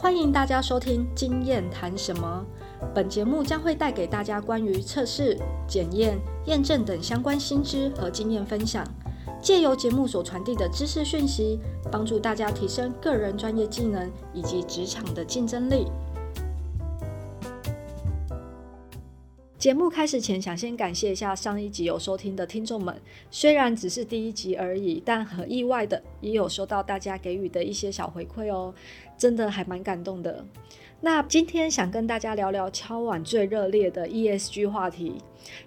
欢迎大家收听《经验谈什么》。本节目将会带给大家关于测试、检验、验证等相关新知和经验分享，借由节目所传递的知识讯息，帮助大家提升个人专业技能以及职场的竞争力。节目开始前，想先感谢一下上一集有收听的听众们。虽然只是第一集而已，但很意外的也有收到大家给予的一些小回馈哦，真的还蛮感动的。那今天想跟大家聊聊敲碗最热烈的 ESG 话题。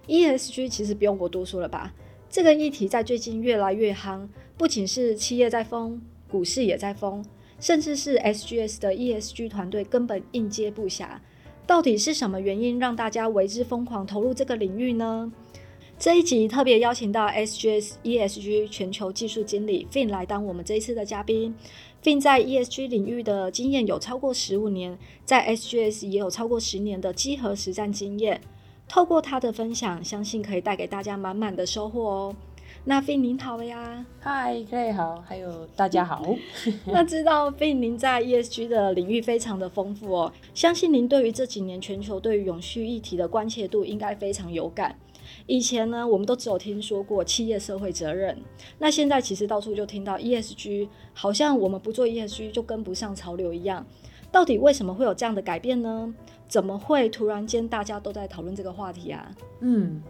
ESG 其实不用我多说了吧？这个议题在最近越来越夯，不仅是企业在疯，股市也在疯，甚至是 SGS 的 ESG 团队根本应接不暇。到底是什么原因让大家为之疯狂投入这个领域呢？这一集特别邀请到 SGS ESG 全球技术经理 Fin 来当我们这一次的嘉宾。Fin 在 ESG 领域的经验有超过十五年，在 SGS 也有超过十年的稽核实战经验。透过他的分享，相信可以带给大家满满的收获哦。那费您好呀，嗨，各位好，还有大家好。那知道费您在 ESG 的领域非常的丰富哦，相信您对于这几年全球对于永续议题的关切度应该非常有感。以前呢，我们都只有听说过企业社会责任，那现在其实到处就听到 ESG，好像我们不做 ESG 就跟不上潮流一样。到底为什么会有这样的改变呢？怎么会突然间大家都在讨论这个话题啊？嗯。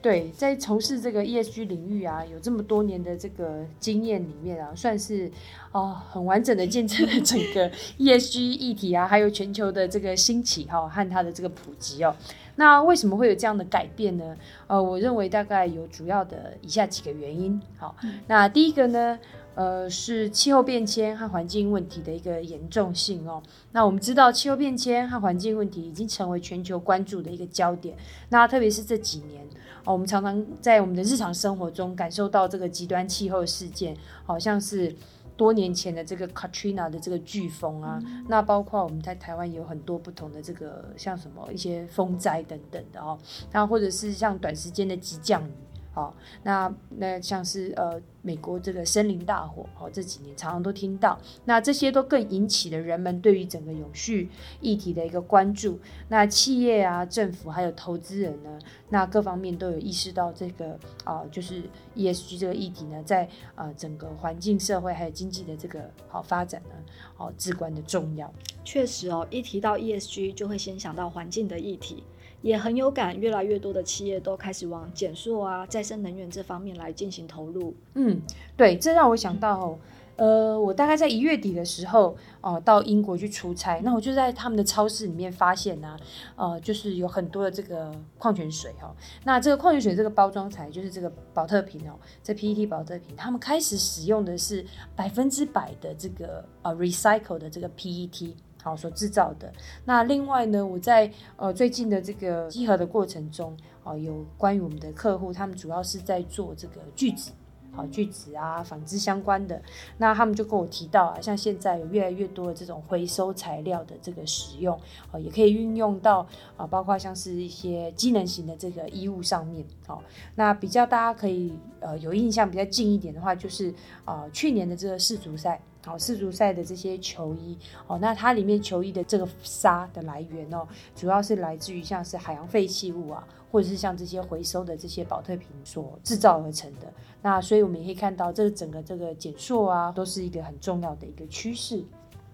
对，在从事这个 ESG 领域啊，有这么多年的这个经验里面啊，算是啊很完整的见证了整个 ESG 议题啊，还有全球的这个兴起哈和它的这个普及哦。那为什么会有这样的改变呢？呃，我认为大概有主要的以下几个原因。好，那第一个呢？呃，是气候变迁和环境问题的一个严重性哦。那我们知道，气候变迁和环境问题已经成为全球关注的一个焦点。那特别是这几年哦，我们常常在我们的日常生活中感受到这个极端气候事件，好像是多年前的这个 Katrina 的这个飓风啊。那包括我们在台湾有很多不同的这个像什么一些风灾等等的哦。那或者是像短时间的急降雨。好，那那像是呃美国这个森林大火，哦这几年常常都听到，那这些都更引起了人们对于整个永续议题的一个关注。那企业啊、政府还有投资人呢，那各方面都有意识到这个啊，就是 ESG 这个议题呢，在啊整个环境、社会还有经济的这个好发展呢，哦至关的重要。确实哦，一提到 ESG 就会先想到环境的议题。也很有感，越来越多的企业都开始往减塑啊、再生能源这方面来进行投入。嗯，对，这让我想到，呃，我大概在一月底的时候，哦，到英国去出差，那我就在他们的超市里面发现呢，呃，就是有很多的这个矿泉水哈，那这个矿泉水这个包装材就是这个保特瓶哦，这 PET 保特瓶，他们开始使用的是百分之百的这个呃 recycle 的这个 PET。好，所制造的。那另外呢，我在呃最近的这个集合的过程中，哦，有关于我们的客户，他们主要是在做这个聚酯，好聚酯啊，纺织相关的。那他们就跟我提到啊，像现在有越来越多的这种回收材料的这个使用，哦，也可以运用到啊，包括像是一些机能型的这个衣物上面。好，那比较大家可以呃有印象比较近一点的话，就是啊去年的这个世足赛。好，世足赛的这些球衣，哦，那它里面球衣的这个纱的来源哦，主要是来自于像是海洋废弃物啊，或者是像这些回收的这些保特瓶所制造而成的。那所以我们也可以看到，这个整个这个减塑啊，都是一个很重要的一个趋势。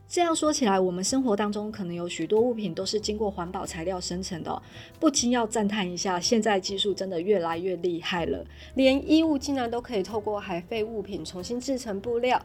这样说起来，我们生活当中可能有许多物品都是经过环保材料生成的，不禁要赞叹一下，现在技术真的越来越厉害了，连衣物竟然都可以透过海废物品重新制成布料。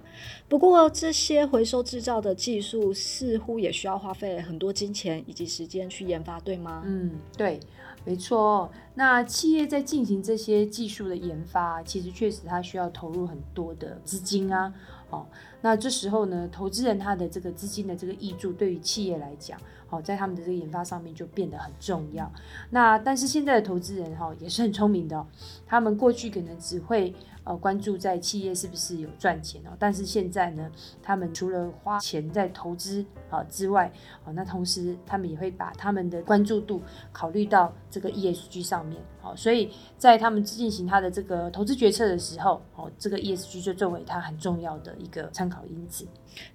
不过，这些回收制造的技术似乎也需要花费很多金钱以及时间去研发，对吗？嗯，对，没错。那企业在进行这些技术的研发，其实确实它需要投入很多的资金啊。哦，那这时候呢，投资人他的这个资金的这个益助，对于企业来讲，好，在他们的这个研发上面就变得很重要。那但是现在的投资人哈也是很聪明的，他们过去可能只会。呃，关注在企业是不是有赚钱哦？但是现在呢，他们除了花钱在投资啊之外，啊，那同时他们也会把他们的关注度考虑到这个 ESG 上面，好，所以在他们进行他的这个投资决策的时候，哦，这个 ESG 就作为他很重要的一个参考。考因子。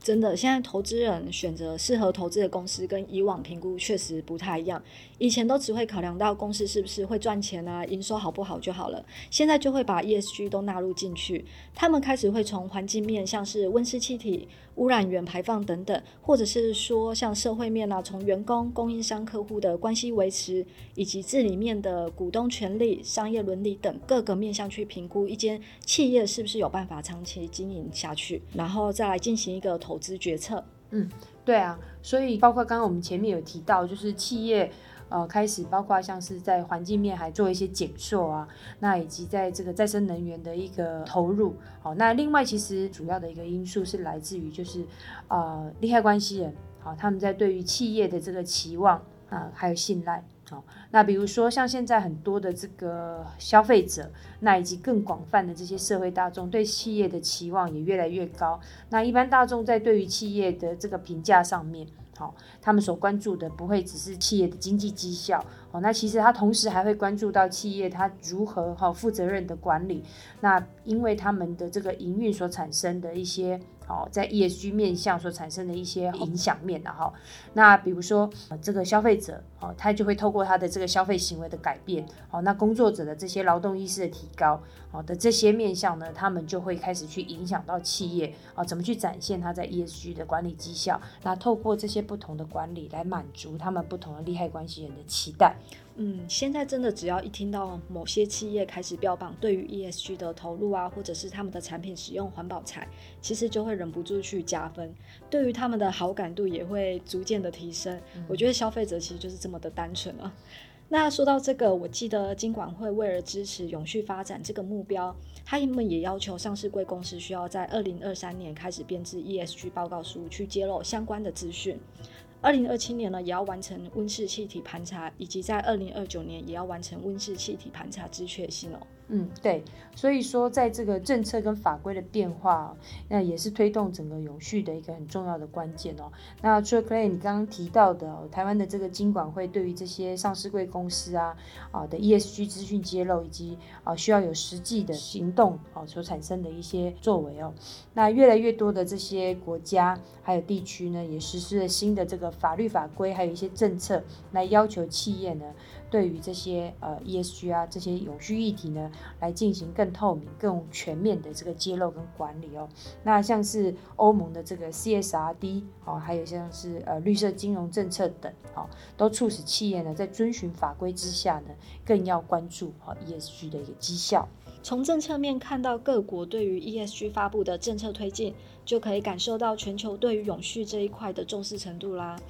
真的，现在投资人选择适合投资的公司，跟以往评估确实不太一样。以前都只会考量到公司是不是会赚钱啊，营收好不好就好了。现在就会把 ESG 都纳入进去，他们开始会从环境面，像是温室气体、污染源排放等等，或者是说像社会面啊，从员工、供应商、客户的关系维持，以及治理面的股东权利、商业伦理等各个面向去评估一间企业是不是有办法长期经营下去，然后再来进行一个。投资决策，嗯，对啊，所以包括刚刚我们前面有提到，就是企业呃开始包括像是在环境面还做一些减塑啊，那以及在这个再生能源的一个投入，好，那另外其实主要的一个因素是来自于就是呃利害关系人，好，他们在对于企业的这个期望啊还有信赖。哦，那比如说像现在很多的这个消费者，那以及更广泛的这些社会大众对企业的期望也越来越高。那一般大众在对于企业的这个评价上面，好，他们所关注的不会只是企业的经济绩效，哦，那其实他同时还会关注到企业它如何哈负责任的管理。那因为他们的这个营运所产生的一些。哦，在 ESG 面向所产生的一些影响面的哈，那比如说这个消费者哦，他就会透过他的这个消费行为的改变，哦，那工作者的这些劳动意识的提高，哦的这些面向呢，他们就会开始去影响到企业啊，怎么去展现他在 ESG 的管理绩效，那透过这些不同的管理来满足他们不同的利害关系人的期待。嗯，现在真的只要一听到某些企业开始标榜对于 ESG 的投入啊，或者是他们的产品使用环保材，其实就会忍不住去加分，对于他们的好感度也会逐渐的提升。我觉得消费者其实就是这么的单纯啊。那说到这个，我记得金管会为了支持永续发展这个目标，他们也要求上市贵公司需要在二零二三年开始编制 ESG 报告书，去揭露相关的资讯。二零二七年呢，也要完成温室气体盘查，以及在二零二九年也要完成温室气体盘查之确信哦。嗯，对，所以说在这个政策跟法规的变化，那也是推动整个永续的一个很重要的关键哦。那除了 Clay 你刚刚提到的台湾的这个金管会对于这些上市贵公司啊啊的 ESG 资讯揭露，以及啊需要有实际的行动啊所产生的一些作为哦，那越来越多的这些国家还有地区呢，也实施了新的这个法律法规，还有一些政策来要求企业呢。对于这些呃 ESG 啊这些永续议题呢，来进行更透明、更全面的这个揭露跟管理哦。那像是欧盟的这个 CSRD 哦，还有像是呃绿色金融政策等哦，都促使企业呢在遵循法规之下呢，更要关注哦 ESG 的一个绩效。从政策面看到各国对于 ESG 发布的政策推进，就可以感受到全球对于永续这一块的重视程度啦。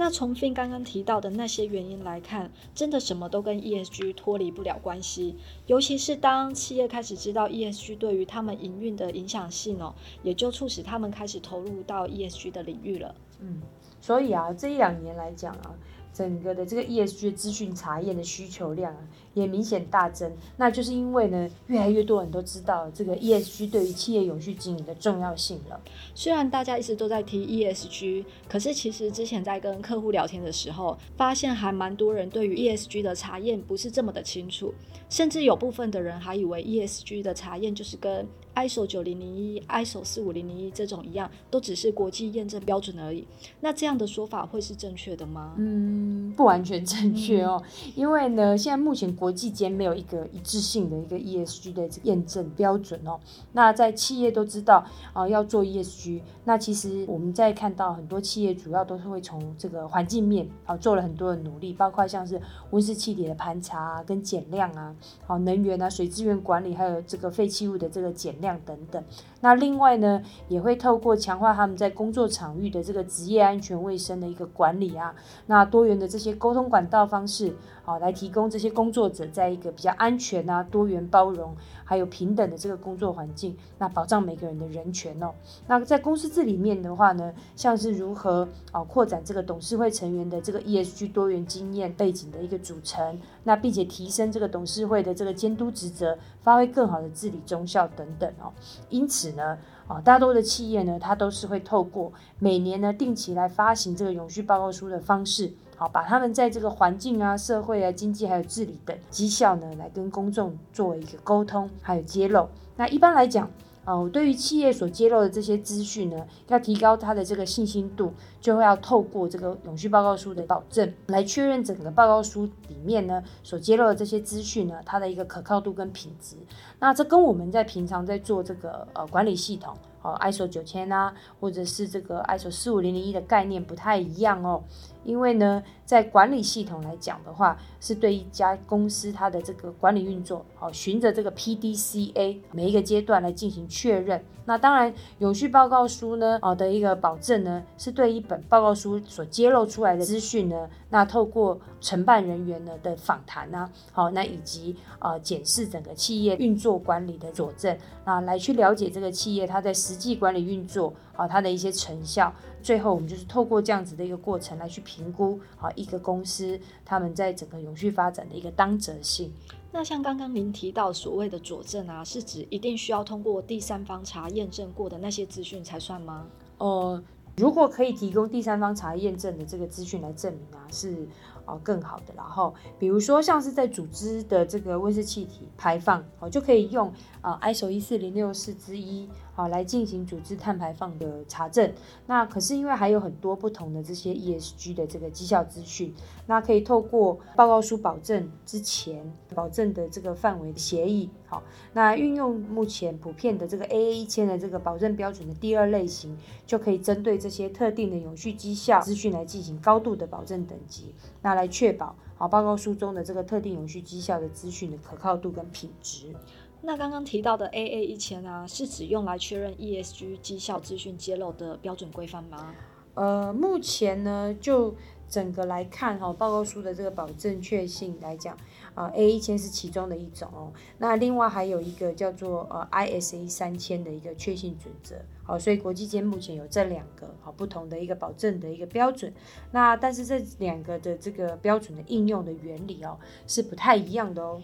那从 Fin 刚刚提到的那些原因来看，真的什么都跟 ESG 脱离不了关系。尤其是当企业开始知道 ESG 对于他们营运的影响性哦，也就促使他们开始投入到 ESG 的领域了。嗯，所以啊，这一两年来讲啊。整个的这个 ESG 资讯查验的需求量啊，也明显大增。那就是因为呢，越来越多人都知道这个 ESG 对于企业永续经营的重要性了。虽然大家一直都在提 ESG，可是其实之前在跟客户聊天的时候，发现还蛮多人对于 ESG 的查验不是这么的清楚，甚至有部分的人还以为 ESG 的查验就是跟 ISO 九零零一、ISO 四五零零一这种一样，都只是国际验证标准而已。那这样的说法会是正确的吗？嗯，不完全正确哦。因为呢，现在目前国际间没有一个一致性的一个 ESG 的验证标准哦。那在企业都知道啊，要做 ESG，那其实我们在看到很多企业主要都是会从这个环境面啊做了很多的努力，包括像是温室气体的盘查跟减量啊，好能源啊、水资源管理，还有这个废弃物的这个减量。等等，那另外呢，也会透过强化他们在工作场域的这个职业安全卫生的一个管理啊，那多元的这些沟通管道方式啊，来提供这些工作者在一个比较安全啊、多元包容还有平等的这个工作环境，那保障每个人的人权哦。那在公司这里面的话呢，像是如何啊扩展这个董事会成员的这个 ESG 多元经验背景的一个组成，那并且提升这个董事会的这个监督职责，发挥更好的治理中效等等。哦，因此呢，啊，大多的企业呢，它都是会透过每年呢定期来发行这个永续报告书的方式，好，把他们在这个环境啊、社会啊、经济还有治理等绩效呢，来跟公众做一个沟通还有揭露。那一般来讲，哦，对于企业所揭露的这些资讯呢，要提高它的这个信心度，就会要透过这个永续报告书的保证，来确认整个报告书里面呢所揭露的这些资讯呢，它的一个可靠度跟品质。那这跟我们在平常在做这个呃管理系统，哦，ISO 九千啊，或者是这个 ISO 四五零零一的概念不太一样哦。因为呢，在管理系统来讲的话，是对一家公司它的这个管理运作，好，循着这个 PDCA 每一个阶段来进行确认。那当然，有序报告书呢，啊的一个保证呢，是对一本报告书所揭露出来的资讯呢，那透过承办人员呢的访谈呢，好，那以及呃检视整个企业运作管理的佐证，啊，来去了解这个企业它在实际管理运作啊它的一些成效。最后，我们就是透过这样子的一个过程来去评估啊一个公司他们在整个永续发展的一个当责性。那像刚刚您提到所谓的佐证啊，是指一定需要通过第三方查验证过的那些资讯才算吗？呃，如果可以提供第三方查验证的这个资讯来证明啊，是。哦，更好的，然后比如说像是在组织的这个温室气体排放，哦，就可以用啊 ISO 一四零六四之一，好来进行组织碳排放的查证。那可是因为还有很多不同的这些 ESG 的这个绩效资讯，那可以透过报告书保证之前保证的这个范围的协议，好，那运用目前普遍的这个 AA 一千的这个保证标准的第二类型，就可以针对这些特定的永续绩效资讯来进行高度的保证等级。那来确保好报告书中的这个特定永续绩效的资讯的可靠度跟品质。那刚刚提到的 AA 一千啊，是指用来确认 ESG 绩效资讯揭露的标准规范吗？呃，目前呢，就整个来看哈，报告书的这个保证确信来讲。啊，A 一千是其中的一种哦，那另外还有一个叫做呃 ISA 三千的一个确信准则，好，所以国际间目前有这两个好不同的一个保证的一个标准，那但是这两个的这个标准的应用的原理哦是不太一样的哦。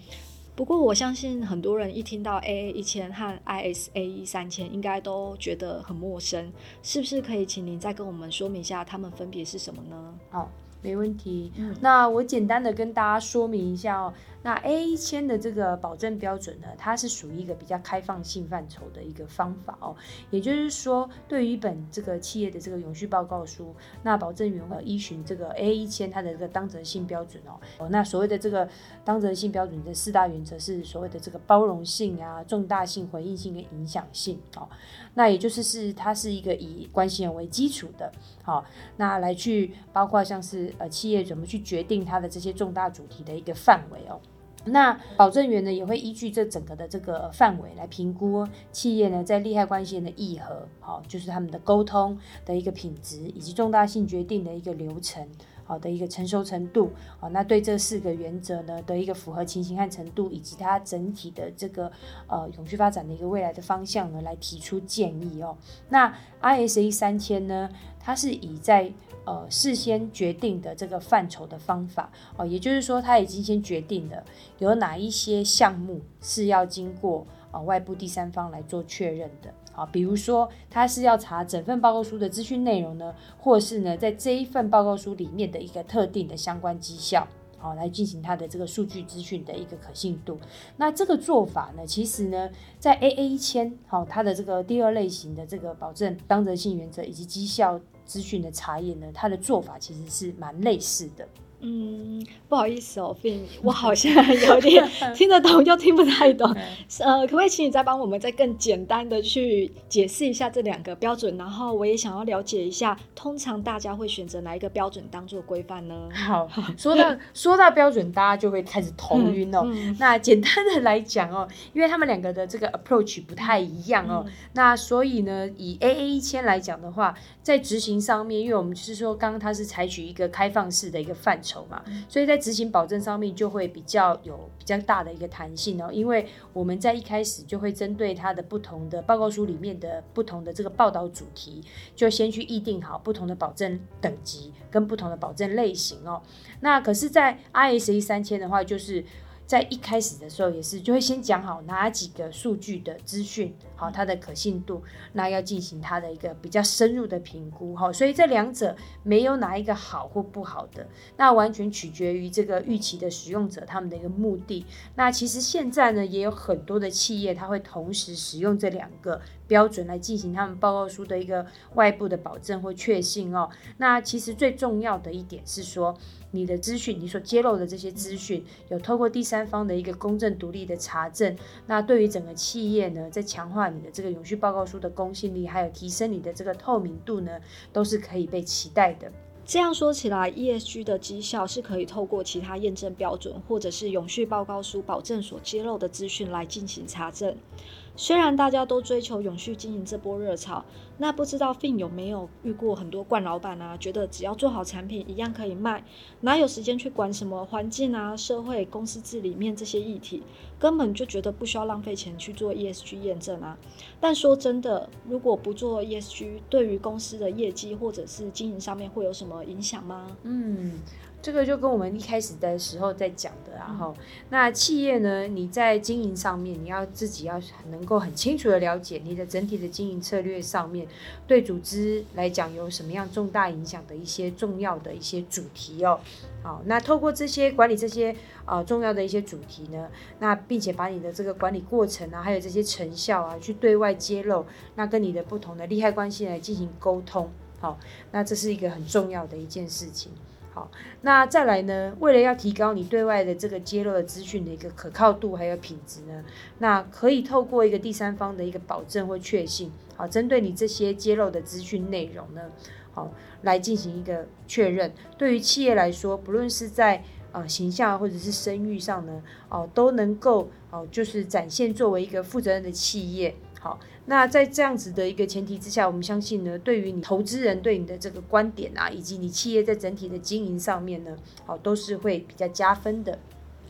不过我相信很多人一听到 AA 一千和 ISA 三千，应该都觉得很陌生，是不是可以请您再跟我们说明一下它们分别是什么呢？好。没问题，那我简单的跟大家说明一下哦。那 A 一千的这个保证标准呢，它是属于一个比较开放性范畴的一个方法哦。也就是说，对于一本这个企业的这个永续报告书，那保证员呃依循这个 A 一千它的这个当责性标准哦。哦，那所谓的这个当责性标准的四大原则是所谓的这个包容性啊、重大性、回应性跟影响性哦。那也就是是它是一个以关系人为基础的，好，那来去包括像是呃企业怎么去决定它的这些重大主题的一个范围哦。那保证员呢也会依据这整个的这个范围来评估企业呢在利害关系人的议和，好，就是他们的沟通的一个品质以及重大性决定的一个流程。好的一个成熟程度，哦，那对这四个原则呢的一个符合情形和程度，以及它整体的这个呃永续发展的一个未来的方向呢，来提出建议哦。那 ISA 三千呢，它是以在呃事先决定的这个范畴的方法哦，也就是说，它已经先决定了有哪一些项目是要经过啊外部第三方来做确认的。啊，比如说他是要查整份报告书的资讯内容呢，或是呢在这一份报告书里面的一个特定的相关绩效，好来进行它的这个数据资讯的一个可信度。那这个做法呢，其实呢在 AA 一千好它的这个第二类型的这个保证当责性原则以及绩效资讯的查验呢，它的做法其实是蛮类似的。嗯，不好意思哦，Fin，我好像有点 听得懂又听不太懂。呃，可不可以请你再帮我们再更简单的去解释一下这两个标准？然后我也想要了解一下，通常大家会选择哪一个标准当做规范呢？好，说到说到标准，大家就会开始头晕哦。那简单的来讲哦，因为他们两个的这个 approach 不太一样哦，那所以呢，以 AA 一千来讲的话，在执行上面，因为我们就是说刚刚它是采取一个开放式的一个范。所以在执行保证上面就会比较有比较大的一个弹性哦，因为我们在一开始就会针对它的不同的报告书里面的不同的这个报道主题，就先去议定好不同的保证等级跟不同的保证类型哦。那可是，在 ISA 三千的话，就是在一开始的时候也是就会先讲好哪几个数据的资讯，好它的可信度，那要进行它的一个比较深入的评估，哈，所以这两者没有哪一个好或不好的，那完全取决于这个预期的使用者他们的一个目的。那其实现在呢，也有很多的企业，它会同时使用这两个标准来进行他们报告书的一个外部的保证或确信哦。那其实最重要的一点是说。你的资讯，你所揭露的这些资讯，有透过第三方的一个公正独立的查证，那对于整个企业呢，在强化你的这个永续报告书的公信力，还有提升你的这个透明度呢，都是可以被期待的。这样说起来，ESG 的绩效是可以透过其他验证标准，或者是永续报告书保证所揭露的资讯来进行查证。虽然大家都追求永续经营这波热潮，那不知道 Fin 有没有遇过很多惯老板啊？觉得只要做好产品，一样可以卖，哪有时间去管什么环境啊、社会、公司治理面这些议题？根本就觉得不需要浪费钱去做 ESG 验证啊。但说真的，如果不做 ESG，对于公司的业绩或者是经营上面会有什么影响吗？嗯。这个就跟我们一开始的时候在讲的，然后那企业呢，你在经营上面，你要自己要能够很清楚的了解你的整体的经营策略上面，对组织来讲有什么样重大影响的一些重要的一些主题哦。好，那透过这些管理这些呃重要的一些主题呢，那并且把你的这个管理过程啊，还有这些成效啊，去对外揭露，那跟你的不同的利害关系来进行沟通。好，那这是一个很重要的一件事情。好，那再来呢？为了要提高你对外的这个揭露的资讯的一个可靠度还有品质呢，那可以透过一个第三方的一个保证或确信，好，针对你这些揭露的资讯内容呢，好，来进行一个确认。对于企业来说，不论是在呃形象或者是声誉上呢，哦，都能够哦，就是展现作为一个负责任的企业。好，那在这样子的一个前提之下，我们相信呢，对于你投资人对你的这个观点啊，以及你企业在整体的经营上面呢，好，都是会比较加分的。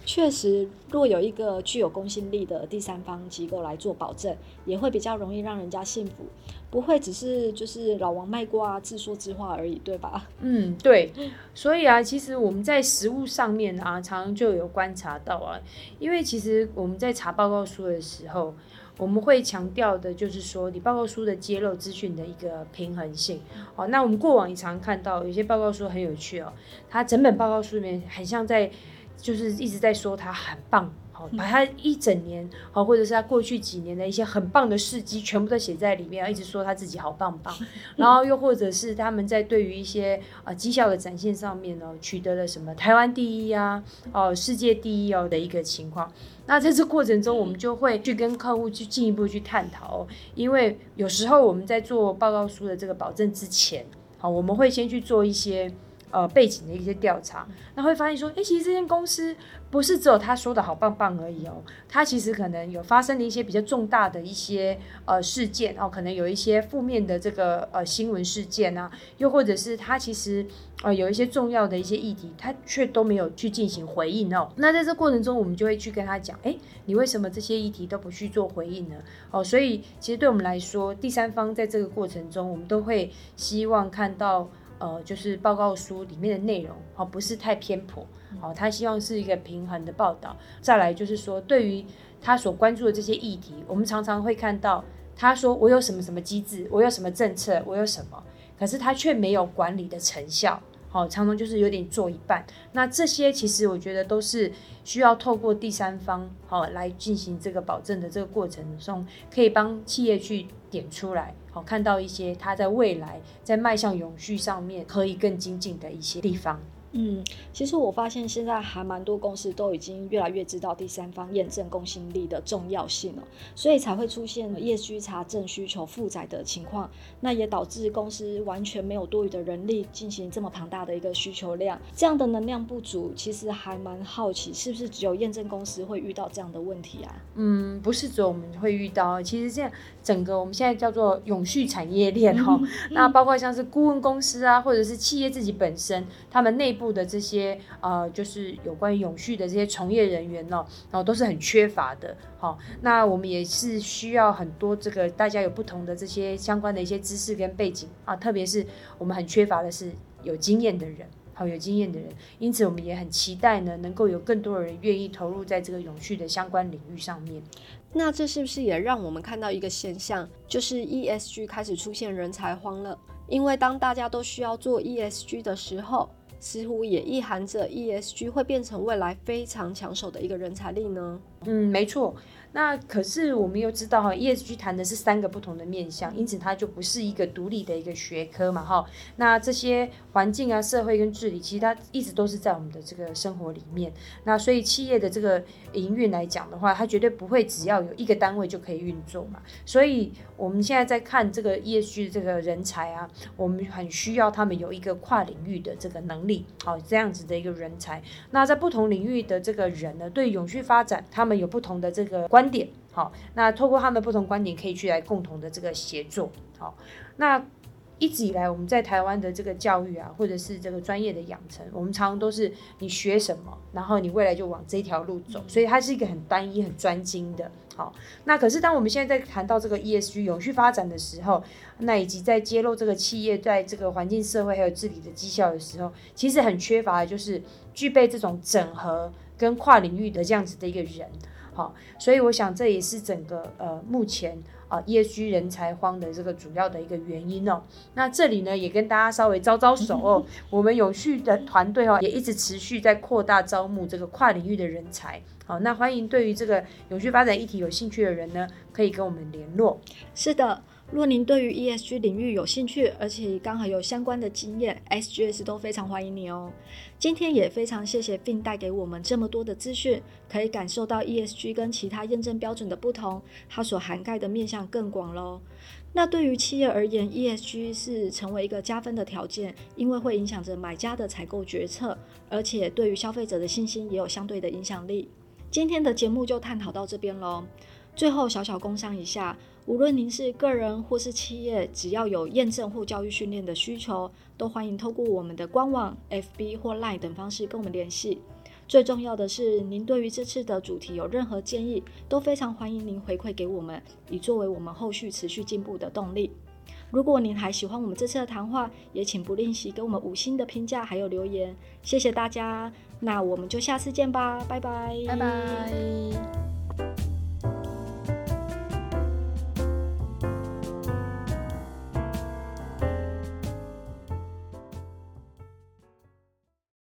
确实，若有一个具有公信力的第三方机构来做保证，也会比较容易让人家信服，不会只是就是老王卖瓜自说自话而已，对吧？嗯，对。所以啊，其实我们在实物上面啊，常常就有观察到啊，因为其实我们在查报告书的时候。我们会强调的就是说，你报告书的揭露资讯的一个平衡性。哦，那我们过往也常看到有些报告书很有趣哦，它整本报告书里面很像在，就是一直在说它很棒。好，把他一整年，好，或者是他过去几年的一些很棒的事迹，全部都写在里面，一直说他自己好棒棒。然后又或者是他们在对于一些啊绩效的展现上面呢，取得了什么台湾第一啊，哦世界第一哦的一个情况。那在这过程中，我们就会去跟客户去进一步去探讨，因为有时候我们在做报告书的这个保证之前，好，我们会先去做一些。呃，背景的一些调查，那会发现说，哎，其实这间公司不是只有他说的好棒棒而已哦，他其实可能有发生了一些比较重大的一些呃事件哦，可能有一些负面的这个呃新闻事件啊，又或者是他其实呃有一些重要的一些议题，他却都没有去进行回应哦。那在这过程中，我们就会去跟他讲，哎，你为什么这些议题都不去做回应呢？哦，所以其实对我们来说，第三方在这个过程中，我们都会希望看到。呃，就是报告书里面的内容，哦，不是太偏颇，哦，他希望是一个平衡的报道。再来就是说，对于他所关注的这些议题，我们常常会看到他说我有什么什么机制，我有什么政策，我有什么，可是他却没有管理的成效，好，常常就是有点做一半。那这些其实我觉得都是需要透过第三方，好，来进行这个保证的这个过程中，可以帮企业去点出来。好，看到一些它在未来在迈向永续上面可以更精进的一些地方。嗯，其实我发现现在还蛮多公司都已经越来越知道第三方验证公信力的重要性了，所以才会出现业需查证需求负载的情况。那也导致公司完全没有多余的人力进行这么庞大的一个需求量，这样的能量不足，其实还蛮好奇，是不是只有验证公司会遇到这样的问题啊？嗯，不是只有我们会遇到，其实这样整个我们现在叫做永续产业链哈，那包括像是顾问公司啊，或者是企业自己本身，他们内部。的这些呃，就是有关于永续的这些从业人员呢，然后都是很缺乏的。好，那我们也是需要很多这个大家有不同的这些相关的一些知识跟背景啊，特别是我们很缺乏的是有经验的人。好有经验的人。因此，我们也很期待呢，能够有更多的人愿意投入在这个永续的相关领域上面。那这是不是也让我们看到一个现象，就是 ESG 开始出现人才荒了？因为当大家都需要做 ESG 的时候，似乎也意含着 ESG 会变成未来非常抢手的一个人才力呢？嗯，没错。那可是我们又知道哈，ESG 谈的是三个不同的面向，因此它就不是一个独立的一个学科嘛哈。那这些环境啊、社会跟治理，其实它一直都是在我们的这个生活里面。那所以企业的这个营运来讲的话，它绝对不会只要有一个单位就可以运作嘛。所以我们现在在看这个 ESG 这个人才啊，我们很需要他们有一个跨领域的这个能力，好这样子的一个人才。那在不同领域的这个人呢，对永续发展，他们有不同的这个观。点好，那透过他们不同观点，可以去来共同的这个协作。好，那一直以来我们在台湾的这个教育啊，或者是这个专业的养成，我们常常都是你学什么，然后你未来就往这条路走，所以它是一个很单一、很专精的。好，那可是当我们现在在谈到这个 ESG 永续发展的时候，那以及在揭露这个企业在这个环境、社会还有治理的绩效的时候，其实很缺乏的就是具备这种整合跟跨领域的这样子的一个人。好，所以我想这也是整个呃目前啊 ESG 人才荒的这个主要的一个原因哦。那这里呢也跟大家稍微招招手哦，我们永续的团队哦也一直持续在扩大招募这个跨领域的人才。好，那欢迎对于这个永续发展议题有兴趣的人呢，可以跟我们联络。是的。若您对于 ESG 领域有兴趣，而且刚好有相关的经验，SGS 都非常欢迎你哦。今天也非常谢谢 Fin 带给我们这么多的资讯，可以感受到 ESG 跟其他验证标准的不同，它所涵盖的面向更广喽。那对于企业而言，ESG 是成为一个加分的条件，因为会影响着买家的采购决策，而且对于消费者的信心也有相对的影响力。今天的节目就探讨到这边喽。最后小小工商一下，无论您是个人或是企业，只要有验证或教育训练的需求，都欢迎透过我们的官网、FB 或 Line 等方式跟我们联系。最重要的是，您对于这次的主题有任何建议，都非常欢迎您回馈给我们，以作为我们后续持续进步的动力。如果您还喜欢我们这次的谈话，也请不吝惜给我们五星的评价还有留言，谢谢大家。那我们就下次见吧，拜拜，拜拜。